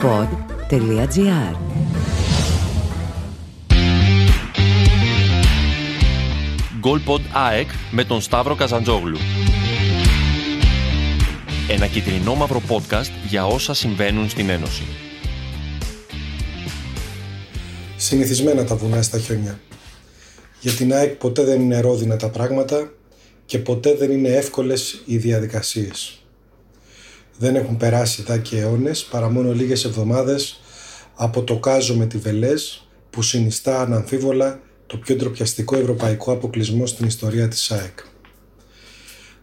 golpod.gr Goalpod ΑΕΚ με τον Σταύρο Καζαντζόγλου. Ένα κυτρινό μαύρο podcast για όσα συμβαίνουν στην Ένωση. Συνηθισμένα τα βουνά στα χιόνια. Για την ΑΕΚ ποτέ δεν είναι ρόδινα τα πράγματα και ποτέ δεν είναι εύκολες οι διαδικασίες. Δεν έχουν περάσει δά και αιώνες παρά μόνο λίγες εβδομάδες από το κάζο με τη Βελές που συνιστά αναμφίβολα το πιο ντροπιαστικό ευρωπαϊκό αποκλεισμό στην ιστορία της ΑΕΚ.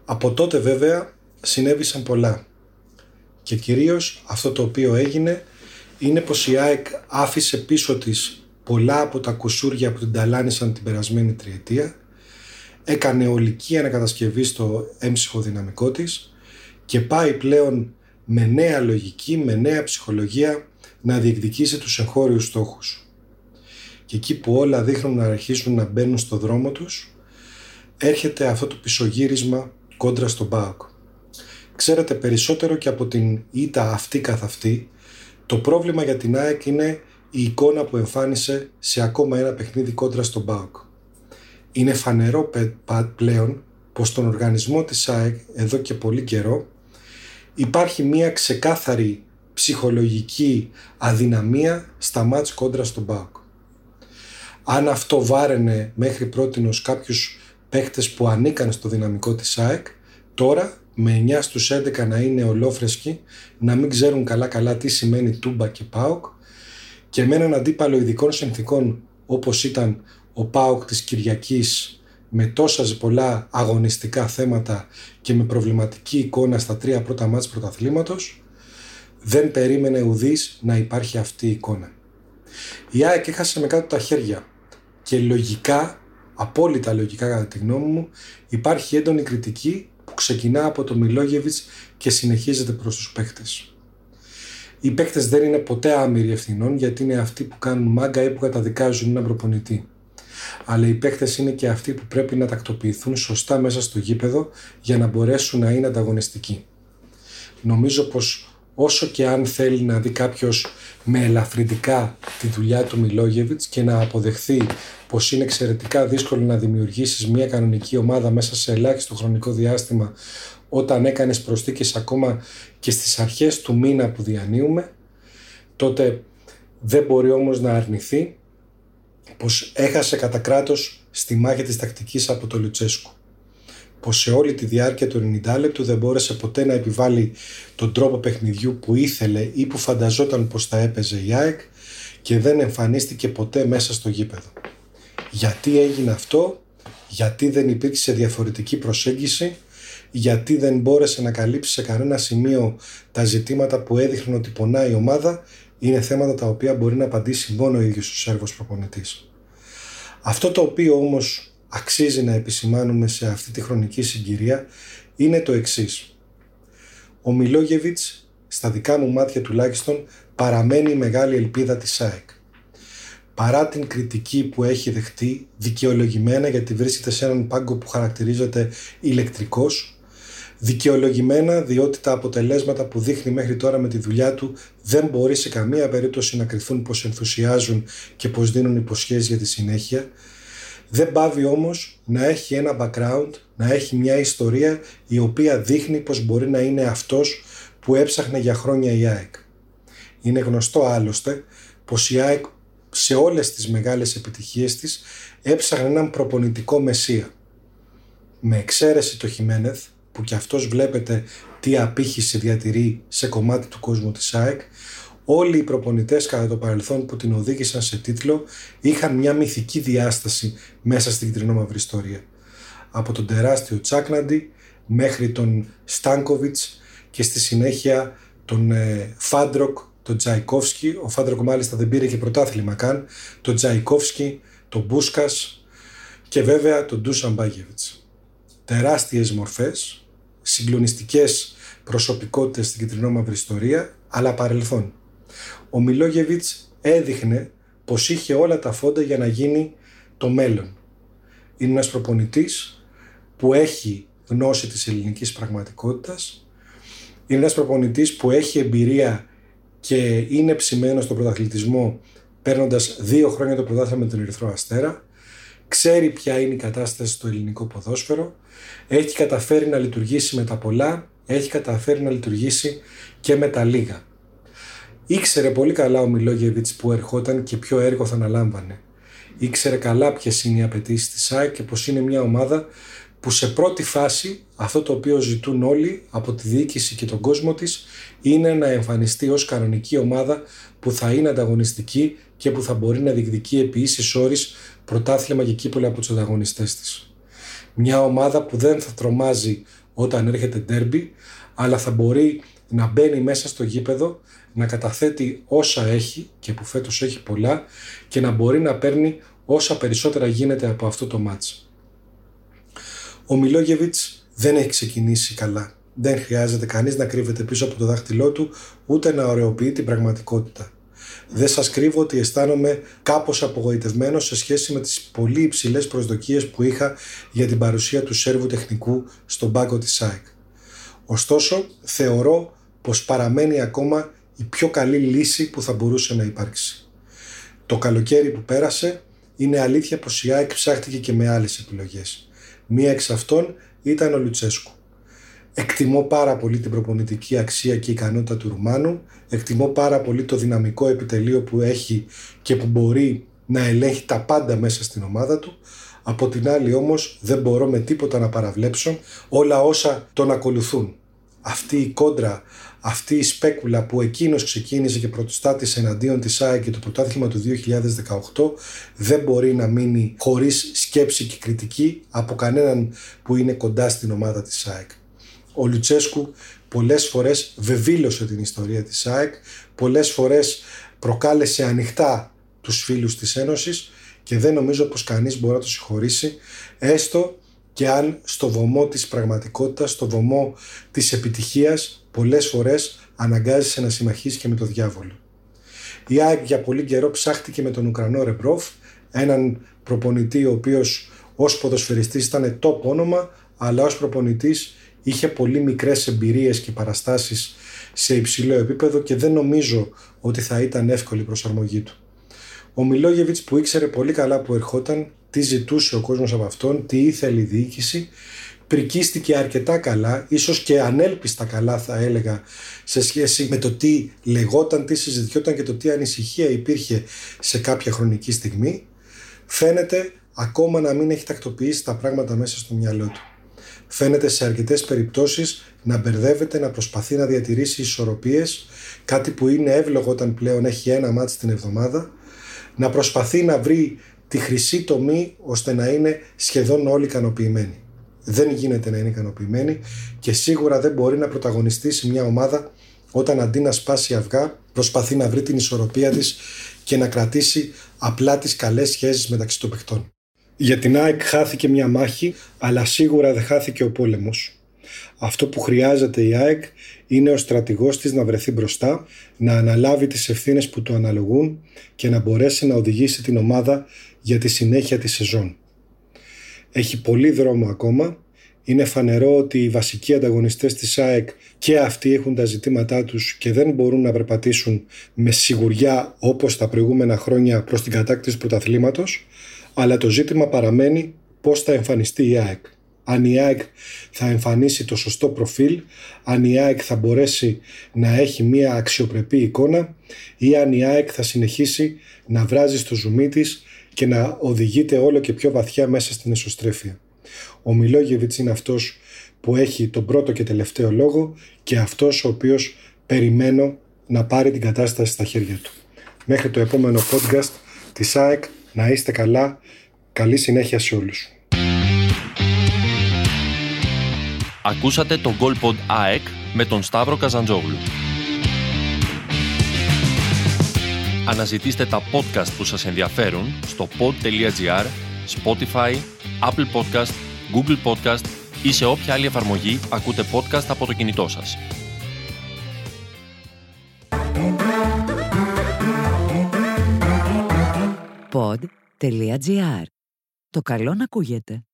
Από τότε βέβαια συνέβησαν πολλά και κυρίως αυτό το οποίο έγινε είναι πως η ΑΕΚ άφησε πίσω της πολλά από τα κουσούρια που την ταλάνισαν την περασμένη τριετία έκανε ολική ανακατασκευή στο έμψυχο δυναμικό της και πάει πλέον με νέα λογική, με νέα ψυχολογία να διεκδικήσει τους εγχώριους στόχους και εκεί που όλα δείχνουν να αρχίσουν να μπαίνουν στο δρόμο τους, έρχεται αυτό το πισωγύρισμα κόντρα στον ΠΑΟΚ. Ξέρετε περισσότερο και από την ήττα αυτή καθ' αυτή, το πρόβλημα για την ΑΕΚ είναι η εικόνα που εμφάνισε σε ακόμα ένα παιχνίδι κόντρα στον ΠΑΟΚ. Είναι φανερό πλέον πως στον οργανισμό της ΑΕΚ εδώ και πολύ καιρό υπάρχει μια ξεκάθαρη ψυχολογική αδυναμία στα μάτς κόντρα στον ΠΑΟΚ. Αν αυτό βάραινε μέχρι πρότινος κάποιους παίχτες που ανήκαν στο δυναμικό της ΑΕΚ, τώρα με 9 στους 11 να είναι ολόφρεσκοι, να μην ξέρουν καλά καλά τι σημαίνει Τούμπα και ΠΑΟΚ και με έναν αντίπαλο ειδικών συνθήκων όπως ήταν ο ΠΑΟΚ της Κυριακής με τόσα πολλά αγωνιστικά θέματα και με προβληματική εικόνα στα τρία πρώτα μάτς πρωταθλήματος, δεν περίμενε ουδής να υπάρχει αυτή η εικόνα. Η ΑΕΚ έχασε με κάτω τα χέρια και λογικά, απόλυτα λογικά κατά τη γνώμη μου, υπάρχει έντονη κριτική που ξεκινά από το Μιλόγεβιτς και συνεχίζεται προς τους παίχτες. Οι παίχτες δεν είναι ποτέ άμυροι ευθυνών γιατί είναι αυτοί που κάνουν μάγκα ή που καταδικάζουν έναν προπονητή. Αλλά οι παίχτες είναι και αυτοί που πρέπει να τακτοποιηθούν σωστά μέσα στο γήπεδο για να μπορέσουν να είναι ανταγωνιστικοί. Νομίζω πως όσο και αν θέλει να δει κάποιος με ελαφρυντικά τη δουλειά του Μιλόγεβιτς και να αποδεχθεί πως είναι εξαιρετικά δύσκολο να δημιουργήσεις μια κανονική ομάδα μέσα σε ελάχιστο χρονικό διάστημα όταν έκανες προσθήκες ακόμα και στις αρχές του μήνα που διανύουμε τότε δεν μπορεί όμως να αρνηθεί πως έχασε κατά κράτος στη μάχη της τακτικής από το Λουτσέσκου πως σε όλη τη διάρκεια του 90 λεπτού δεν μπόρεσε ποτέ να επιβάλλει τον τρόπο παιχνιδιού που ήθελε ή που φανταζόταν πως θα έπαιζε η ΑΕΚ και δεν εμφανίστηκε ποτέ μέσα στο γήπεδο. Γιατί έγινε αυτό, γιατί δεν υπήρξε διαφορετική προσέγγιση, γιατί δεν μπόρεσε να καλύψει σε κανένα σημείο τα ζητήματα που έδειχναν ότι πονάει η ομάδα, είναι θέματα τα οποία μπορεί να απαντήσει μόνο ο ίδιος ο Σέρβος προπονητής. Αυτό το οποίο όμως αξίζει να επισημάνουμε σε αυτή τη χρονική συγκυρία είναι το εξής. Ο Μιλόγεβιτς, στα δικά μου μάτια τουλάχιστον, παραμένει η μεγάλη ελπίδα της ΑΕΚ. Παρά την κριτική που έχει δεχτεί, δικαιολογημένα γιατί βρίσκεται σε έναν πάγκο που χαρακτηρίζεται ηλεκτρικός, δικαιολογημένα διότι τα αποτελέσματα που δείχνει μέχρι τώρα με τη δουλειά του δεν μπορεί σε καμία περίπτωση να κρυθούν πως ενθουσιάζουν και πως δίνουν υποσχέσεις για τη συνέχεια, δεν πάβει όμως να έχει ένα background, να έχει μια ιστορία η οποία δείχνει πως μπορεί να είναι αυτός που έψαχνε για χρόνια η ΑΕΚ. Είναι γνωστό άλλωστε πως η ΑΕΚ σε όλες τις μεγάλες επιτυχίες της έψαχνε έναν προπονητικό μεσία. Με εξαίρεση το Χιμένεθ, που κι αυτός βλέπετε τι απήχηση διατηρεί σε κομμάτι του κόσμου της ΑΕΚ, όλοι οι προπονητές κατά το παρελθόν που την οδήγησαν σε τίτλο είχαν μια μυθική διάσταση μέσα στην κιτρινόμαυρη ιστορία. Από τον τεράστιο Τσάκναντι μέχρι τον Στάνκοβιτς και στη συνέχεια τον ε, Φάντρονκ, τον Τσαϊκόφσκι, ο Φάντρονκ μάλιστα δεν πήρε και πρωτάθλημα καν, τον Τζαϊκόφσκι, τον Μπούσκας και βέβαια τον Ντούσαν Μπάγεβιτς. Τεράστιες μορφές, συγκλονιστικές προσωπικότητες στην κυτρινό ιστορία, αλλά παρελθόν ο Μιλόγεβιτς έδειχνε πως είχε όλα τα φόντα για να γίνει το μέλλον. Είναι ένας προπονητής που έχει γνώση της ελληνικής πραγματικότητας, είναι ένας προπονητής που έχει εμπειρία και είναι ψημένος στον πρωταθλητισμό παίρνοντας δύο χρόνια το πρωτάθλημα με τον Ερυθρό Αστέρα, ξέρει ποια είναι η κατάσταση στο ελληνικό ποδόσφαιρο, έχει καταφέρει να λειτουργήσει με τα πολλά, έχει καταφέρει να λειτουργήσει και με τα λίγα. Ήξερε πολύ καλά ο Μιλόγεβιτς που ερχόταν και ποιο έργο θα αναλάμβανε. Ήξερε καλά ποιες είναι οι απαιτήσεις της ΣΑΕ και πως είναι μια ομάδα που σε πρώτη φάση αυτό το οποίο ζητούν όλοι από τη διοίκηση και τον κόσμο της είναι να εμφανιστεί ως κανονική ομάδα που θα είναι ανταγωνιστική και που θα μπορεί να διεκδικεί επί ίσης όρης πρωτάθλημα και κύπολα από τους ανταγωνιστές της. Μια ομάδα που δεν θα τρομάζει όταν έρχεται ντέρμπι, αλλά θα μπορεί να μπαίνει μέσα στο γήπεδο, να καταθέτει όσα έχει και που φέτος έχει πολλά και να μπορεί να παίρνει όσα περισσότερα γίνεται από αυτό το μάτς. Ο Μιλόγεβιτς δεν έχει ξεκινήσει καλά. Δεν χρειάζεται κανείς να κρύβεται πίσω από το δάχτυλό του, ούτε να ωρεοποιεί την πραγματικότητα. Δεν σας κρύβω ότι αισθάνομαι κάπως απογοητευμένος σε σχέση με τις πολύ υψηλές προσδοκίες που είχα για την παρουσία του Σέρβου τεχνικού στον πάγκο της ΣΑΕΚ. Ωστόσο, θεωρώ πως παραμένει ακόμα η πιο καλή λύση που θα μπορούσε να υπάρξει. Το καλοκαίρι που πέρασε είναι αλήθεια πως η ΑΕΚ ψάχτηκε και με άλλες επιλογές. Μία εξ αυτών ήταν ο Λουτσέσκου. Εκτιμώ πάρα πολύ την προπονητική αξία και ικανότητα του Ρουμάνου. Εκτιμώ πάρα πολύ το δυναμικό επιτελείο που έχει και που μπορεί να ελέγχει τα πάντα μέσα στην ομάδα του. Από την άλλη όμως δεν μπορώ με τίποτα να παραβλέψω όλα όσα τον ακολουθούν. Αυτή η κόντρα αυτή η σπέκουλα που εκείνος ξεκίνησε και πρωτοστάτησε εναντίον της ΑΕΚ και το πρωτάθλημα του 2018 δεν μπορεί να μείνει χωρίς σκέψη και κριτική από κανέναν που είναι κοντά στην ομάδα της ΑΕΚ. Ο Λουτσέσκου πολλές φορές βεβήλωσε την ιστορία της ΑΕΚ, πολλές φορές προκάλεσε ανοιχτά τους φίλους της Ένωσης και δεν νομίζω πως κανείς μπορεί να το συγχωρήσει έστω και αν στο βωμό της πραγματικότητας, στο βωμό της επιτυχίας πολλές φορές αναγκάζεσαι να συμμαχίσεις και με τον διάβολο. Η ΑΕΚ για πολύ καιρό ψάχτηκε με τον Ουκρανό Ρεμπρόφ, έναν προπονητή ο οποίος ως ποδοσφαιριστής ήταν top όνομα, αλλά ως προπονητής είχε πολύ μικρές εμπειρίες και παραστάσεις σε υψηλό επίπεδο και δεν νομίζω ότι θα ήταν εύκολη η προσαρμογή του. Ο Μιλόγεβιτς που ήξερε πολύ καλά που ερχόταν, τι ζητούσε ο κόσμος από αυτόν, τι ήθελε η διοίκηση, πρικίστηκε αρκετά καλά, ίσως και ανέλπιστα καλά θα έλεγα σε σχέση με το τι λεγόταν, τι συζητιόταν και το τι ανησυχία υπήρχε σε κάποια χρονική στιγμή, φαίνεται ακόμα να μην έχει τακτοποιήσει τα πράγματα μέσα στο μυαλό του. Φαίνεται σε αρκετές περιπτώσεις να μπερδεύεται, να προσπαθεί να διατηρήσει ισορροπίες, κάτι που είναι εύλογο όταν πλέον έχει ένα μάτι την εβδομάδα, να προσπαθεί να βρει τη χρυσή τομή ώστε να είναι σχεδόν όλοι ικανοποιημένοι δεν γίνεται να είναι ικανοποιημένη και σίγουρα δεν μπορεί να πρωταγωνιστήσει μια ομάδα όταν αντί να σπάσει αυγά προσπαθεί να βρει την ισορροπία της και να κρατήσει απλά τις καλές σχέσεις μεταξύ των παιχτών. Για την ΑΕΚ χάθηκε μια μάχη, αλλά σίγουρα δεν χάθηκε ο πόλεμος. Αυτό που χρειάζεται η ΑΕΚ είναι ο στρατηγός της να βρεθεί μπροστά, να αναλάβει τις ευθύνες που του αναλογούν και να μπορέσει να οδηγήσει την ομάδα για τη συνέχεια της σεζόν έχει πολύ δρόμο ακόμα. Είναι φανερό ότι οι βασικοί ανταγωνιστές της ΑΕΚ και αυτοί έχουν τα ζητήματά τους και δεν μπορούν να περπατήσουν με σιγουριά όπως τα προηγούμενα χρόνια προς την κατάκτηση πρωταθλήματος, αλλά το ζήτημα παραμένει πώς θα εμφανιστεί η ΑΕΚ. Αν η ΑΕΚ θα εμφανίσει το σωστό προφίλ, αν η ΑΕΚ θα μπορέσει να έχει μια αξιοπρεπή εικόνα ή αν η ΑΕΚ θα συνεχίσει να βράζει στο ζουμί της και να οδηγείται όλο και πιο βαθιά μέσα στην εσωστρέφεια. Ο Μιλόγεβιτς είναι αυτός που έχει τον πρώτο και τελευταίο λόγο και αυτός ο οποίος περιμένω να πάρει την κατάσταση στα χέρια του. Μέχρι το επόμενο podcast της ΑΕΚ να είστε καλά. Καλή συνέχεια σε όλους. Ακούσατε το Goalpod ΑΕΚ με τον Σταύρο Καζαντζόγλου. Αναζητήστε τα podcast που σας ενδιαφέρουν στο pod.gr, Spotify, Apple Podcast, Google Podcast ή σε όποια άλλη εφαρμογή ακούτε podcast από το κινητό σας. Pod.gr. Το καλό να ακούγεται.